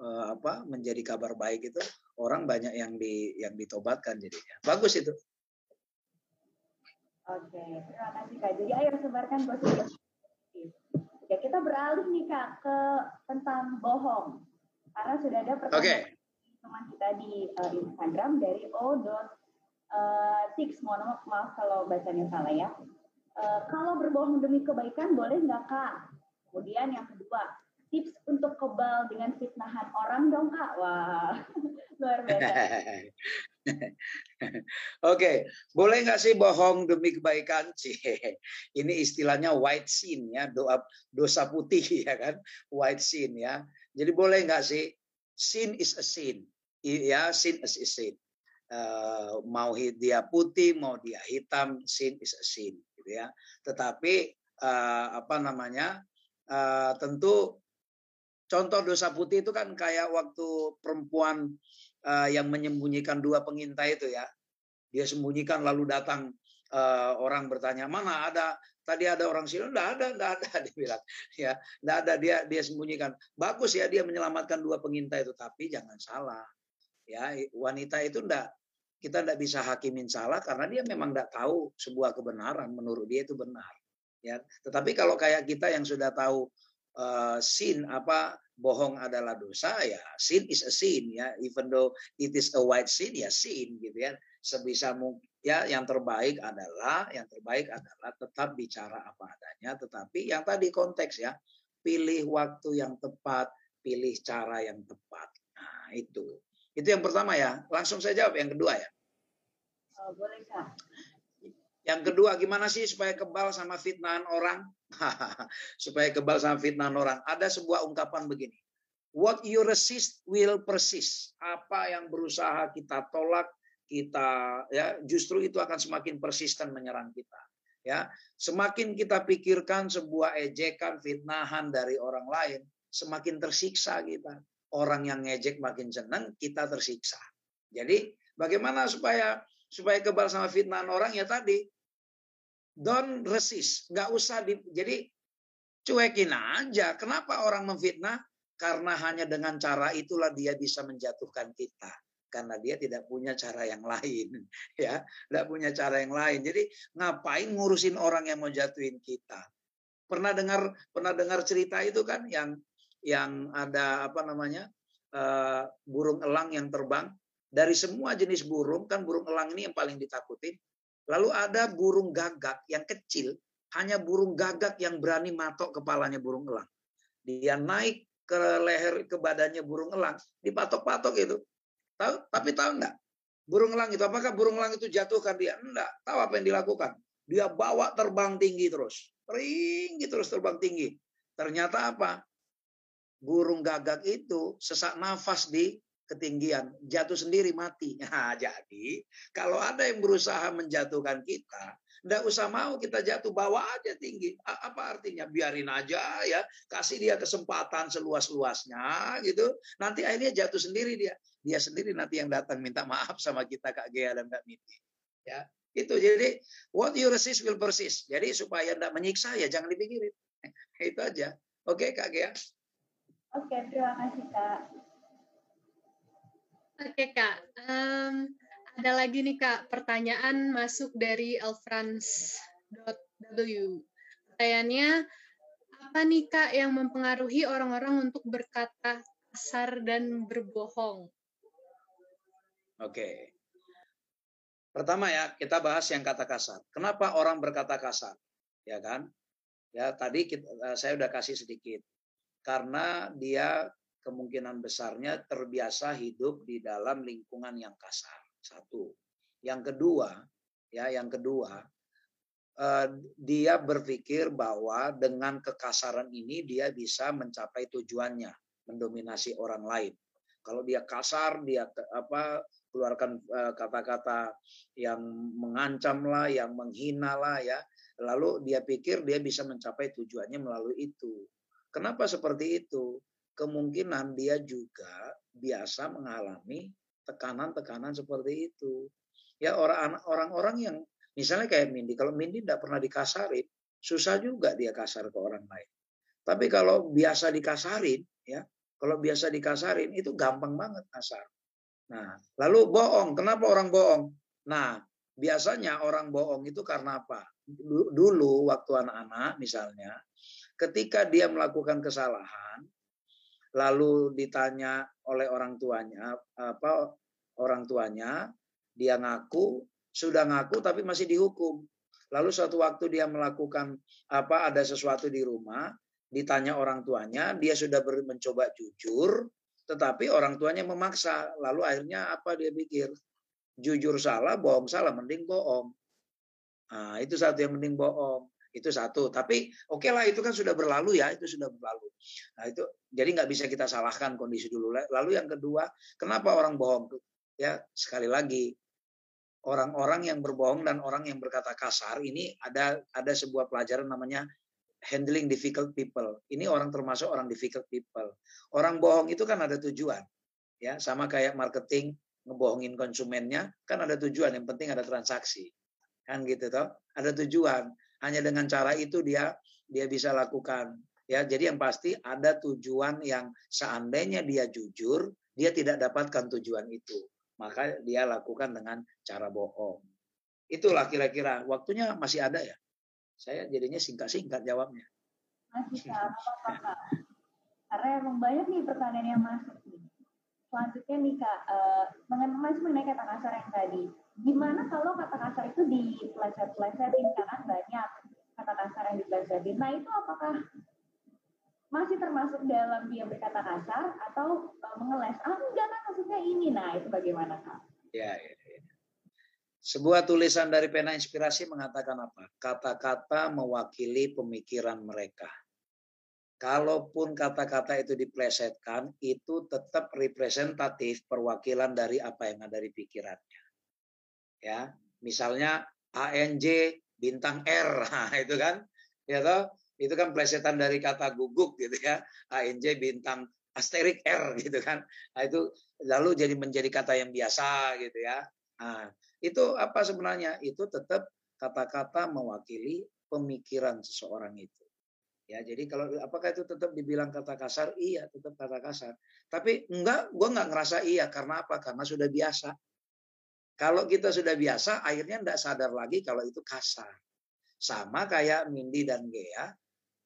uh, apa menjadi kabar baik itu orang banyak yang di yang ditobatkan jadinya bagus itu Oke, terima kasih Kak. Jadi ayo sebarkan positif. Ya, kita beralih nih Kak ke tentang bohong. Karena sudah ada pertanyaan okay. teman kita di uh, Instagram dari o. Uh, six, mohon maaf kalau bacanya salah ya. Uh, kalau berbohong demi kebaikan boleh nggak Kak? Kemudian yang kedua, tips untuk kebal dengan fitnahan orang dong Kak. Wah, luar biasa. Oke, boleh nggak sih bohong demi kebaikan? sih? Ini istilahnya white sin ya, doa dosa putih ya kan, white sin ya. Jadi boleh nggak sih? Sin is a sin, ya sin is a sin. Uh, mau dia putih, mau dia hitam, sin is a sin, gitu ya. Tetapi uh, apa namanya? Uh, tentu contoh dosa putih itu kan kayak waktu perempuan uh, yang menyembunyikan dua pengintai itu ya. Dia sembunyikan lalu datang uh, orang bertanya mana ada tadi ada orang sini enggak ada enggak ada dia bilang ya enggak ada dia dia sembunyikan bagus ya dia menyelamatkan dua pengintai itu tapi jangan salah ya wanita itu enggak kita enggak bisa hakimin salah karena dia memang enggak tahu sebuah kebenaran menurut dia itu benar ya. Tetapi kalau kayak kita yang sudah tahu uh, sin apa bohong adalah dosa ya sin is a sin ya. Even though it is a white sin ya sin gitu ya. Sebisa mungkin ya yang terbaik adalah yang terbaik adalah tetap bicara apa adanya. Tetapi yang tadi konteks ya pilih waktu yang tepat pilih cara yang tepat. Nah itu itu yang pertama ya langsung saya jawab yang kedua ya oh, boleh kak yang kedua, gimana sih supaya kebal sama fitnahan orang? supaya kebal sama fitnahan orang. Ada sebuah ungkapan begini. What you resist will persist. Apa yang berusaha kita tolak, kita ya justru itu akan semakin persisten menyerang kita. Ya, semakin kita pikirkan sebuah ejekan, fitnahan dari orang lain, semakin tersiksa kita. Orang yang ngejek makin senang, kita tersiksa. Jadi, bagaimana supaya supaya kebal sama fitnahan orang? Ya tadi don't resist. Nggak usah di, jadi cuekin aja. Kenapa orang memfitnah? Karena hanya dengan cara itulah dia bisa menjatuhkan kita. Karena dia tidak punya cara yang lain ya. Tidak punya cara yang lain. Jadi ngapain ngurusin orang yang mau jatuhin kita? Pernah dengar pernah dengar cerita itu kan yang yang ada apa namanya uh, burung elang yang terbang dari semua jenis burung kan burung elang ini yang paling ditakutin. Lalu ada burung gagak yang kecil, hanya burung gagak yang berani matok kepalanya burung elang. Dia naik ke leher ke badannya burung elang, dipatok-patok itu. Tahu? Tapi tahu enggak? Burung elang itu apakah burung elang itu jatuhkan dia? Enggak. Tahu apa yang dilakukan? Dia bawa terbang tinggi terus. Tinggi terus terbang tinggi. Ternyata apa? Burung gagak itu sesak nafas di ketinggian, jatuh sendiri mati. Nah, jadi kalau ada yang berusaha menjatuhkan kita, tidak usah mau kita jatuh bawa aja tinggi. Apa artinya? Biarin aja ya, kasih dia kesempatan seluas-luasnya gitu. Nanti akhirnya jatuh sendiri dia. Dia sendiri nanti yang datang minta maaf sama kita Kak Gea dan Kak Miti. Ya, itu jadi what you resist will persist. Jadi supaya tidak menyiksa ya jangan dipikirin. itu aja. Oke Kak Gea. Oke, terima kasih Kak. Oke Kak, um, ada lagi nih Kak pertanyaan masuk dari elfrans.w. Pertanyaannya, apa nih Kak yang mempengaruhi orang-orang untuk berkata kasar dan berbohong? Oke. Pertama ya, kita bahas yang kata kasar. Kenapa orang berkata kasar? Ya kan? Ya, tadi kita, eh, saya udah kasih sedikit. Karena dia kemungkinan besarnya terbiasa hidup di dalam lingkungan yang kasar. Satu. Yang kedua, ya, yang kedua, eh, dia berpikir bahwa dengan kekasaran ini dia bisa mencapai tujuannya, mendominasi orang lain. Kalau dia kasar, dia apa keluarkan eh, kata-kata yang mengancam lah, yang menghina lah ya. Lalu dia pikir dia bisa mencapai tujuannya melalui itu. Kenapa seperti itu? kemungkinan dia juga biasa mengalami tekanan-tekanan seperti itu. Ya orang-orang yang misalnya kayak Mindi, kalau Mindi tidak pernah dikasarin, susah juga dia kasar ke orang lain. Tapi kalau biasa dikasarin, ya kalau biasa dikasarin itu gampang banget kasar. Nah, lalu bohong. Kenapa orang bohong? Nah, biasanya orang bohong itu karena apa? Dulu waktu anak-anak misalnya, ketika dia melakukan kesalahan, lalu ditanya oleh orang tuanya, apa orang tuanya, dia ngaku, sudah ngaku tapi masih dihukum. Lalu suatu waktu dia melakukan apa ada sesuatu di rumah, ditanya orang tuanya, dia sudah mencoba jujur, tetapi orang tuanya memaksa. Lalu akhirnya apa dia pikir? Jujur salah, bohong salah, mending bohong. Nah, itu satu yang mending bohong. Itu satu. Tapi oke okay lah itu kan sudah berlalu ya, itu sudah berlalu. Nah itu jadi nggak bisa kita salahkan kondisi dulu. Lalu yang kedua, kenapa orang bohong? Ya sekali lagi orang-orang yang berbohong dan orang yang berkata kasar ini ada ada sebuah pelajaran namanya handling difficult people. Ini orang termasuk orang difficult people. Orang bohong itu kan ada tujuan. Ya, sama kayak marketing ngebohongin konsumennya kan ada tujuan, yang penting ada transaksi. Kan gitu toh? Ada tujuan. Hanya dengan cara itu dia dia bisa lakukan. Ya, jadi yang pasti ada tujuan yang seandainya dia jujur, dia tidak dapatkan tujuan itu. Maka dia lakukan dengan cara bohong. Itulah kira-kira. Waktunya masih ada ya? Saya jadinya singkat-singkat jawabnya. Masih apa-apa Karena emang banyak nih pertanyaan yang masuk nih. Selanjutnya nih Kak, uh, masih mengenai kata kasar yang tadi. Gimana kalau kata kasar itu dipeleset-pelesetin? Karena banyak kata kasar yang dipelesetin. Nah itu apakah masih termasuk dalam dia berkata kasar atau uh, mengeles? Ah enggak kan maksudnya ini. Nah itu bagaimana Kak? Ya, ya, ya. Sebuah tulisan dari pena inspirasi mengatakan apa? Kata-kata mewakili pemikiran mereka. Kalaupun kata-kata itu diplesetkan, itu tetap representatif perwakilan dari apa yang ada di pikirannya. Ya, misalnya ANJ bintang R, nah, itu kan, ya toh, itu kan plesetan dari kata guguk gitu ya, ANJ bintang asterik R gitu kan, nah, itu lalu jadi menjadi kata yang biasa gitu ya. Nah, itu apa sebenarnya? Itu tetap kata-kata mewakili pemikiran seseorang itu. Ya, jadi kalau apakah itu tetap dibilang kata kasar? Iya, tetap kata kasar. Tapi enggak, gue enggak ngerasa iya. Karena apa? Karena sudah biasa. Kalau kita sudah biasa, akhirnya enggak sadar lagi kalau itu kasar. Sama kayak Mindy dan Gea,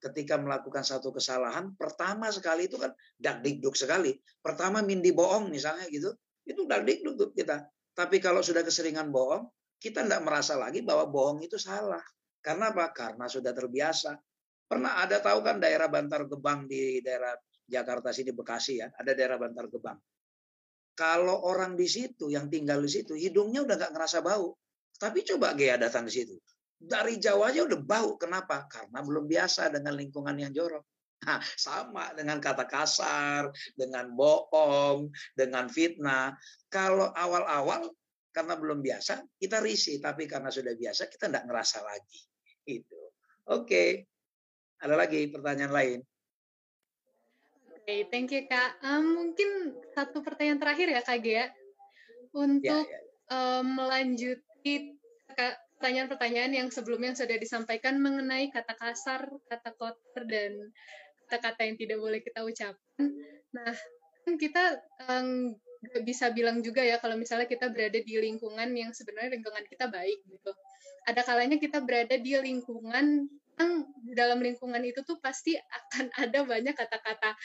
ketika melakukan satu kesalahan, pertama sekali itu kan dagdikduk sekali. Pertama Mindy bohong misalnya gitu, itu dagdikduk kita. Tapi kalau sudah keseringan bohong, kita tidak merasa lagi bahwa bohong itu salah. Karena apa? Karena sudah terbiasa. Pernah ada tahu kan daerah Bantar Gebang di daerah Jakarta sini Bekasi ya, ada daerah Bantar Gebang. Kalau orang di situ yang tinggal di situ, hidungnya udah nggak ngerasa bau. Tapi coba Gea datang di situ. Dari Jawa aja udah bau. Kenapa? Karena belum biasa dengan lingkungan yang jorok. Nah, sama dengan kata kasar, dengan bohong, dengan fitnah. Kalau awal-awal karena belum biasa, kita risih. Tapi karena sudah biasa, kita tidak ngerasa lagi. Itu. Oke. Ada lagi pertanyaan lain? Oke, okay, thank you Kak. Um, mungkin satu pertanyaan terakhir ya Kak Gia. Untuk ya, ya. Um, melanjuti pertanyaan-pertanyaan yang sebelumnya sudah disampaikan mengenai kata kasar, kata kotor, dan kata-kata yang tidak boleh kita ucapkan. Nah, kan kita um, bisa bilang juga ya kalau misalnya kita berada di lingkungan yang sebenarnya lingkungan kita baik gitu. Ada kalanya kita berada di lingkungan yang dalam lingkungan itu tuh pasti akan ada banyak kata-kata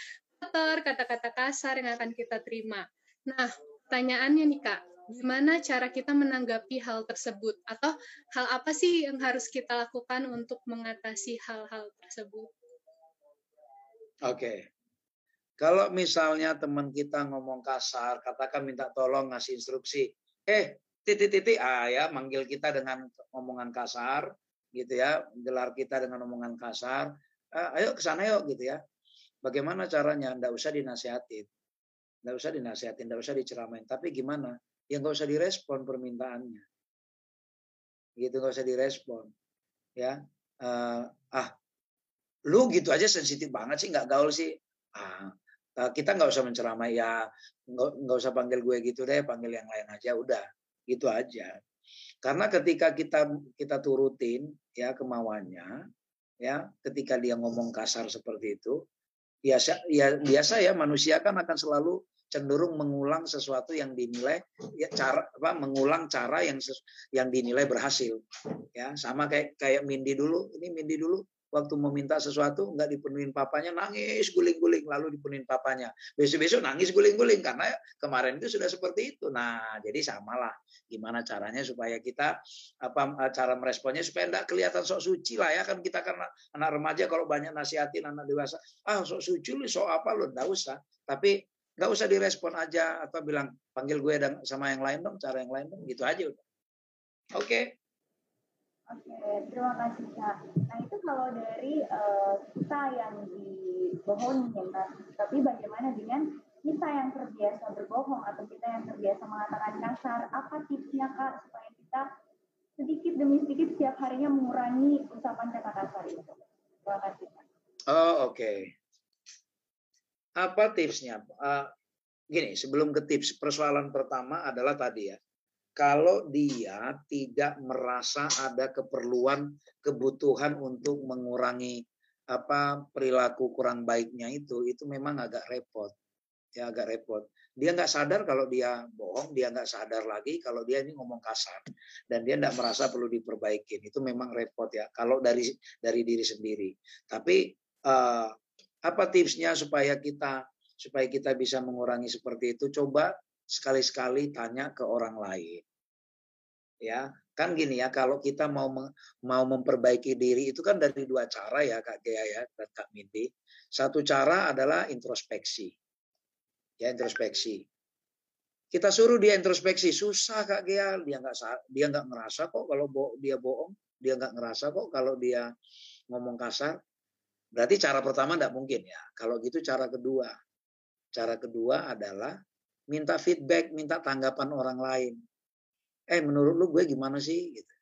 kata-kata kasar yang akan kita terima. Nah, pertanyaannya nih Kak, gimana cara kita menanggapi hal tersebut atau hal apa sih yang harus kita lakukan untuk mengatasi hal-hal tersebut? Oke. Kalau misalnya teman kita ngomong kasar, katakan minta tolong ngasih instruksi, eh titik-titik ah ya manggil kita dengan omongan kasar gitu ya, gelar kita dengan omongan kasar, ah, ayo ke sana yuk gitu ya. Bagaimana caranya? Nggak usah dinasihatin. Nggak usah dinasihatin, nggak usah diceramain. Tapi gimana? Ya nggak usah direspon permintaannya. Gitu nggak usah direspon. Ya, uh, ah lu gitu aja sensitif banget sih nggak gaul sih ah eh, kita nggak usah menceramai ya nggak usah panggil gue gitu deh panggil yang lain aja udah gitu aja karena ketika kita kita turutin ya kemauannya ya ketika dia ngomong kasar seperti itu biasa ya biasa ya manusia kan akan selalu cenderung mengulang sesuatu yang dinilai ya cara apa mengulang cara yang yang dinilai berhasil. Ya sama kayak kayak Mindi dulu. Ini Mindi dulu waktu meminta sesuatu nggak dipenuhin papanya nangis guling-guling lalu dipenuhin papanya. Besok-besok nangis guling-guling karena kemarin itu sudah seperti itu. Nah jadi samalah gimana caranya supaya kita apa cara meresponnya supaya tidak kelihatan sok suci lah ya. Kan kita karena anak remaja kalau banyak nasihatin anak dewasa ah sok suci lu sok apa lu? Nggak usah. Tapi nggak usah direspon aja atau bilang panggil gue sama yang lain dong cara yang lain dong gitu aja udah. Oke. okay. Oke, terima kasih Kak. Nah itu kalau dari uh, kita yang dibohongi ya Kak, tapi bagaimana dengan kita yang terbiasa berbohong atau kita yang terbiasa mengatakan kasar, apa tipsnya Kak supaya kita sedikit demi sedikit setiap harinya mengurangi ucapan kata kasar itu? Terima kasih Kak. Oh oke. Okay. Apa tipsnya? Uh, gini, sebelum ke tips, persoalan pertama adalah tadi ya, kalau dia tidak merasa ada keperluan kebutuhan untuk mengurangi apa perilaku kurang baiknya itu itu memang agak repot. Ya agak repot. Dia nggak sadar kalau dia bohong dia nggak sadar lagi kalau dia ini ngomong kasar dan dia nggak merasa perlu diperbaiki itu memang repot ya kalau dari dari diri sendiri. Tapi uh, apa tipsnya supaya kita supaya kita bisa mengurangi seperti itu? Coba sekali-sekali tanya ke orang lain ya kan gini ya kalau kita mau mau memperbaiki diri itu kan dari dua cara ya kak Gea ya dan kak Mindi. Satu cara adalah introspeksi. Ya introspeksi. Kita suruh dia introspeksi susah kak Gea dia nggak dia nggak ngerasa kok kalau bo, dia bohong dia nggak ngerasa kok kalau dia ngomong kasar. Berarti cara pertama tidak mungkin ya kalau gitu cara kedua. Cara kedua adalah minta feedback minta tanggapan orang lain eh menurut lu gue gimana sih? Gitu.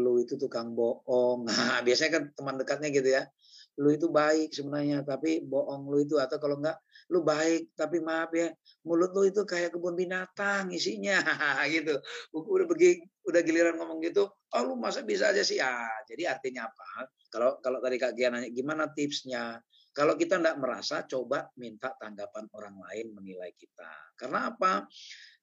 Lu itu tukang bohong. Nah biasanya kan teman dekatnya gitu ya lu itu baik sebenarnya tapi bohong lu itu atau kalau enggak lu baik tapi maaf ya mulut lu itu kayak kebun binatang isinya. Gitu. Udah pergi udah giliran ngomong gitu oh lu masa bisa aja sih? Ya jadi artinya apa? Kalau kalau tadi kak Gia nanya gimana tipsnya? Kalau kita tidak merasa coba minta tanggapan orang lain menilai kita. Karena apa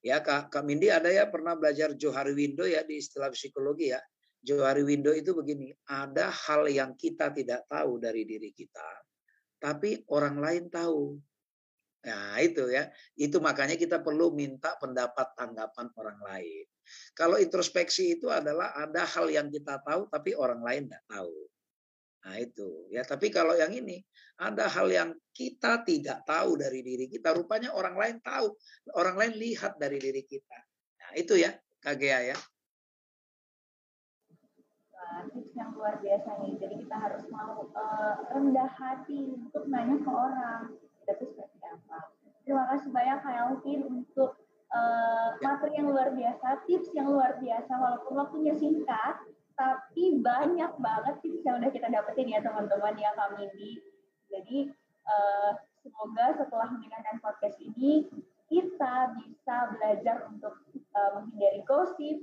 Ya Kak, Kak Mindi ada ya pernah belajar Johari Window ya di istilah psikologi ya. Johari Window itu begini, ada hal yang kita tidak tahu dari diri kita, tapi orang lain tahu. Nah itu ya, itu makanya kita perlu minta pendapat tanggapan orang lain. Kalau introspeksi itu adalah ada hal yang kita tahu tapi orang lain tidak tahu. Nah itu ya. Tapi kalau yang ini ada hal yang kita tidak tahu dari diri kita, rupanya orang lain tahu, orang lain lihat dari diri kita. Nah itu ya KGA ya. Tips yang luar biasa nih. Jadi kita harus mau uh, rendah hati untuk nanya ke orang. Itu seperti apa? Terima kasih banyak Kak Elvin untuk uh, materi yang luar biasa, tips yang luar biasa, walaupun waktunya singkat tapi banyak banget tips yang udah kita dapetin ya teman-teman yang kami di jadi uh, semoga setelah mendengarkan podcast ini kita bisa belajar untuk uh, menghindari gosip,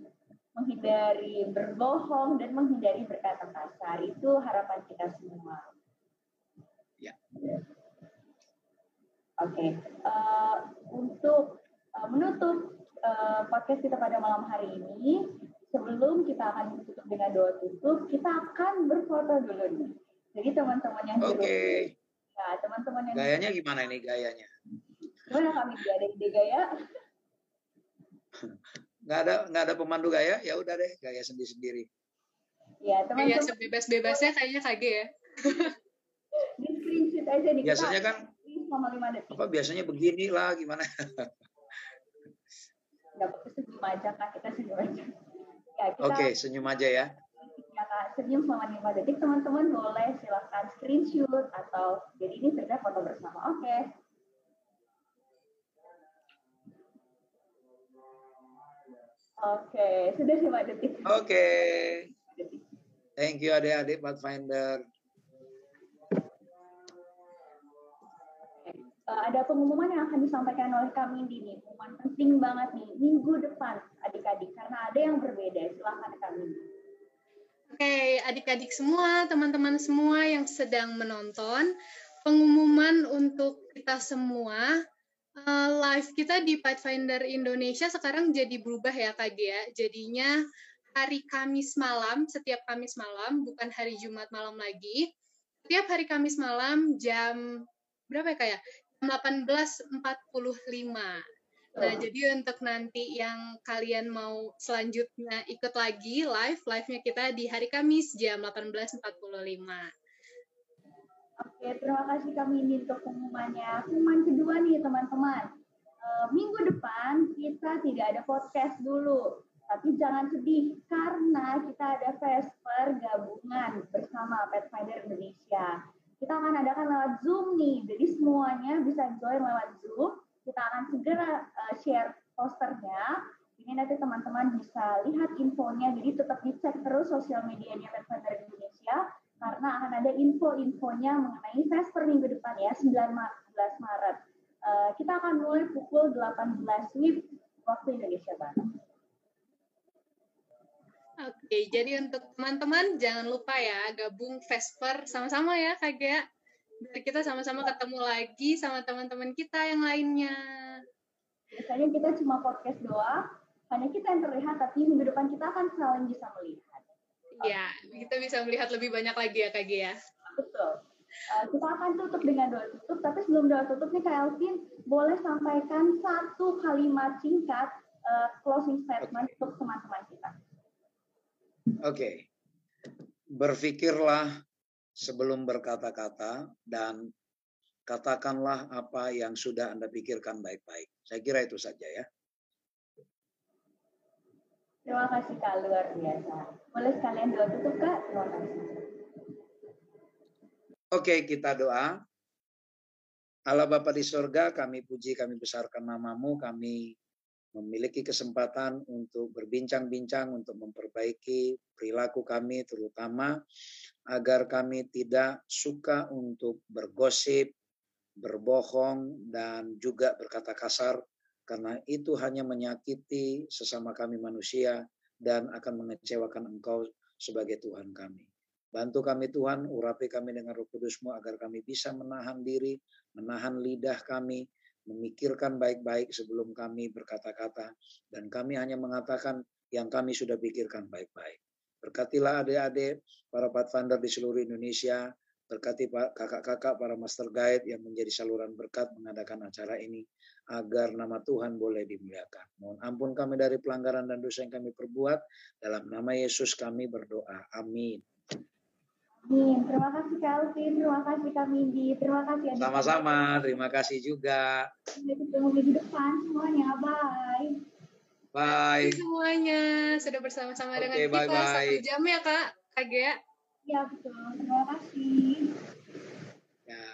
menghindari berbohong dan menghindari berkata kasar. Itu harapan kita semua. Ya. Oke, okay. uh, untuk uh, menutup uh, podcast kita pada malam hari ini, sebelum kita akan tutup dengan doa tutup, kita akan berfoto dulu nih. Jadi teman-teman yang Oke. Okay. Nah, teman-teman yang Gayanya gimana ini gayanya? Gimana kami dia ada ide gaya? nggak ada nggak ada pemandu gaya, ya udah deh gaya sendiri-sendiri. Ya, teman-teman. Ya, sebebas-bebasnya kayaknya kage ya. di screenshot aja nih. Biasanya kan Apa biasanya begini lah gimana? Dapat senyum aja kak, kita senyum aja. Ya, Oke, okay, senyum aja ya. Ya, Kak, senyum selama 5 detik. Teman-teman boleh silahkan screenshot atau jadi ini sudah foto bersama. Oke. Okay. Oke, okay. sudah 5 detik. Oke. Okay. Thank you adik-adik Pathfinder. Ada pengumuman yang akan disampaikan oleh kami di nih, pengumuman penting banget nih minggu depan adik-adik karena ada yang berbeda. Silahkan kami. Oke, okay, adik-adik semua, teman-teman semua yang sedang menonton, pengumuman untuk kita semua uh, live kita di Pathfinder Indonesia sekarang jadi berubah ya Kak Gia. Jadinya hari Kamis malam, setiap Kamis malam, bukan hari Jumat malam lagi. Setiap hari Kamis malam jam berapa ya Kak ya? 18.45. Nah, oh. jadi untuk nanti yang kalian mau selanjutnya ikut lagi live, live-nya kita di hari Kamis jam 18.45. Oke, terima kasih kami ini untuk pengumumannya. Pengumuman kedua nih teman-teman. E, minggu depan kita tidak ada podcast dulu. Tapi jangan sedih karena kita ada Vesper gabungan bersama Pathfinder Indonesia. Kita akan adakan lewat Zoom nih, jadi semuanya bisa join lewat Zoom kita akan segera uh, share posternya. Ini nanti teman-teman bisa lihat infonya, jadi tetap dicek terus sosial medianya Pathfinder Indonesia karena akan ada info-infonya mengenai Vesper minggu depan ya, 19 Maret. Uh, kita akan mulai pukul 18 WIB waktu Indonesia Barat. Oke, jadi untuk teman-teman jangan lupa ya gabung Vesper sama-sama ya Kak Gea biar kita sama-sama ketemu lagi sama teman-teman kita yang lainnya. Biasanya kita cuma podcast doang, hanya kita yang terlihat, tapi minggu depan kita akan saling bisa melihat. Iya, kita bisa melihat lebih banyak lagi ya Kak Gia. Betul. Uh, kita akan tutup dengan doa tutup, tapi sebelum doa tutup nih Kak Elvin, boleh sampaikan satu kalimat singkat uh, closing statement okay. untuk teman-teman kita. Oke. Okay. Berpikirlah sebelum berkata-kata dan katakanlah apa yang sudah Anda pikirkan baik-baik. Saya kira itu saja ya. Terima kasih Kak, luar biasa. Boleh sekalian doa tutup Kak? Terima kasih. Oke, kita doa. Allah Bapa di surga, kami puji, kami besarkan namamu, kami memiliki kesempatan untuk berbincang-bincang, untuk memperbaiki perilaku kami, terutama agar kami tidak suka untuk bergosip, berbohong, dan juga berkata kasar, karena itu hanya menyakiti sesama kami manusia dan akan mengecewakan Engkau sebagai Tuhan kami. Bantu kami Tuhan, urapi kami dengan roh kudusmu agar kami bisa menahan diri, menahan lidah kami, memikirkan baik-baik sebelum kami berkata-kata, dan kami hanya mengatakan yang kami sudah pikirkan baik-baik. Berkatilah adik-adik, para pathfinder di seluruh Indonesia, berkati kakak-kakak, para master guide yang menjadi saluran berkat mengadakan acara ini, agar nama Tuhan boleh dimuliakan. Mohon ampun kami dari pelanggaran dan dosa yang kami perbuat, dalam nama Yesus kami berdoa. Amin. Amin. Terima kasih Kak Alvin, terima kasih Kak Mindi, terima kasih. Sama-sama, terima kasih juga. Sampai ketemu di depan semuanya, bye. Bye. Terima kasih semuanya sudah bersama-sama okay, dengan kita bye -bye. satu jam ya Kak, Kak iya Ya betul, terima kasih. Ya.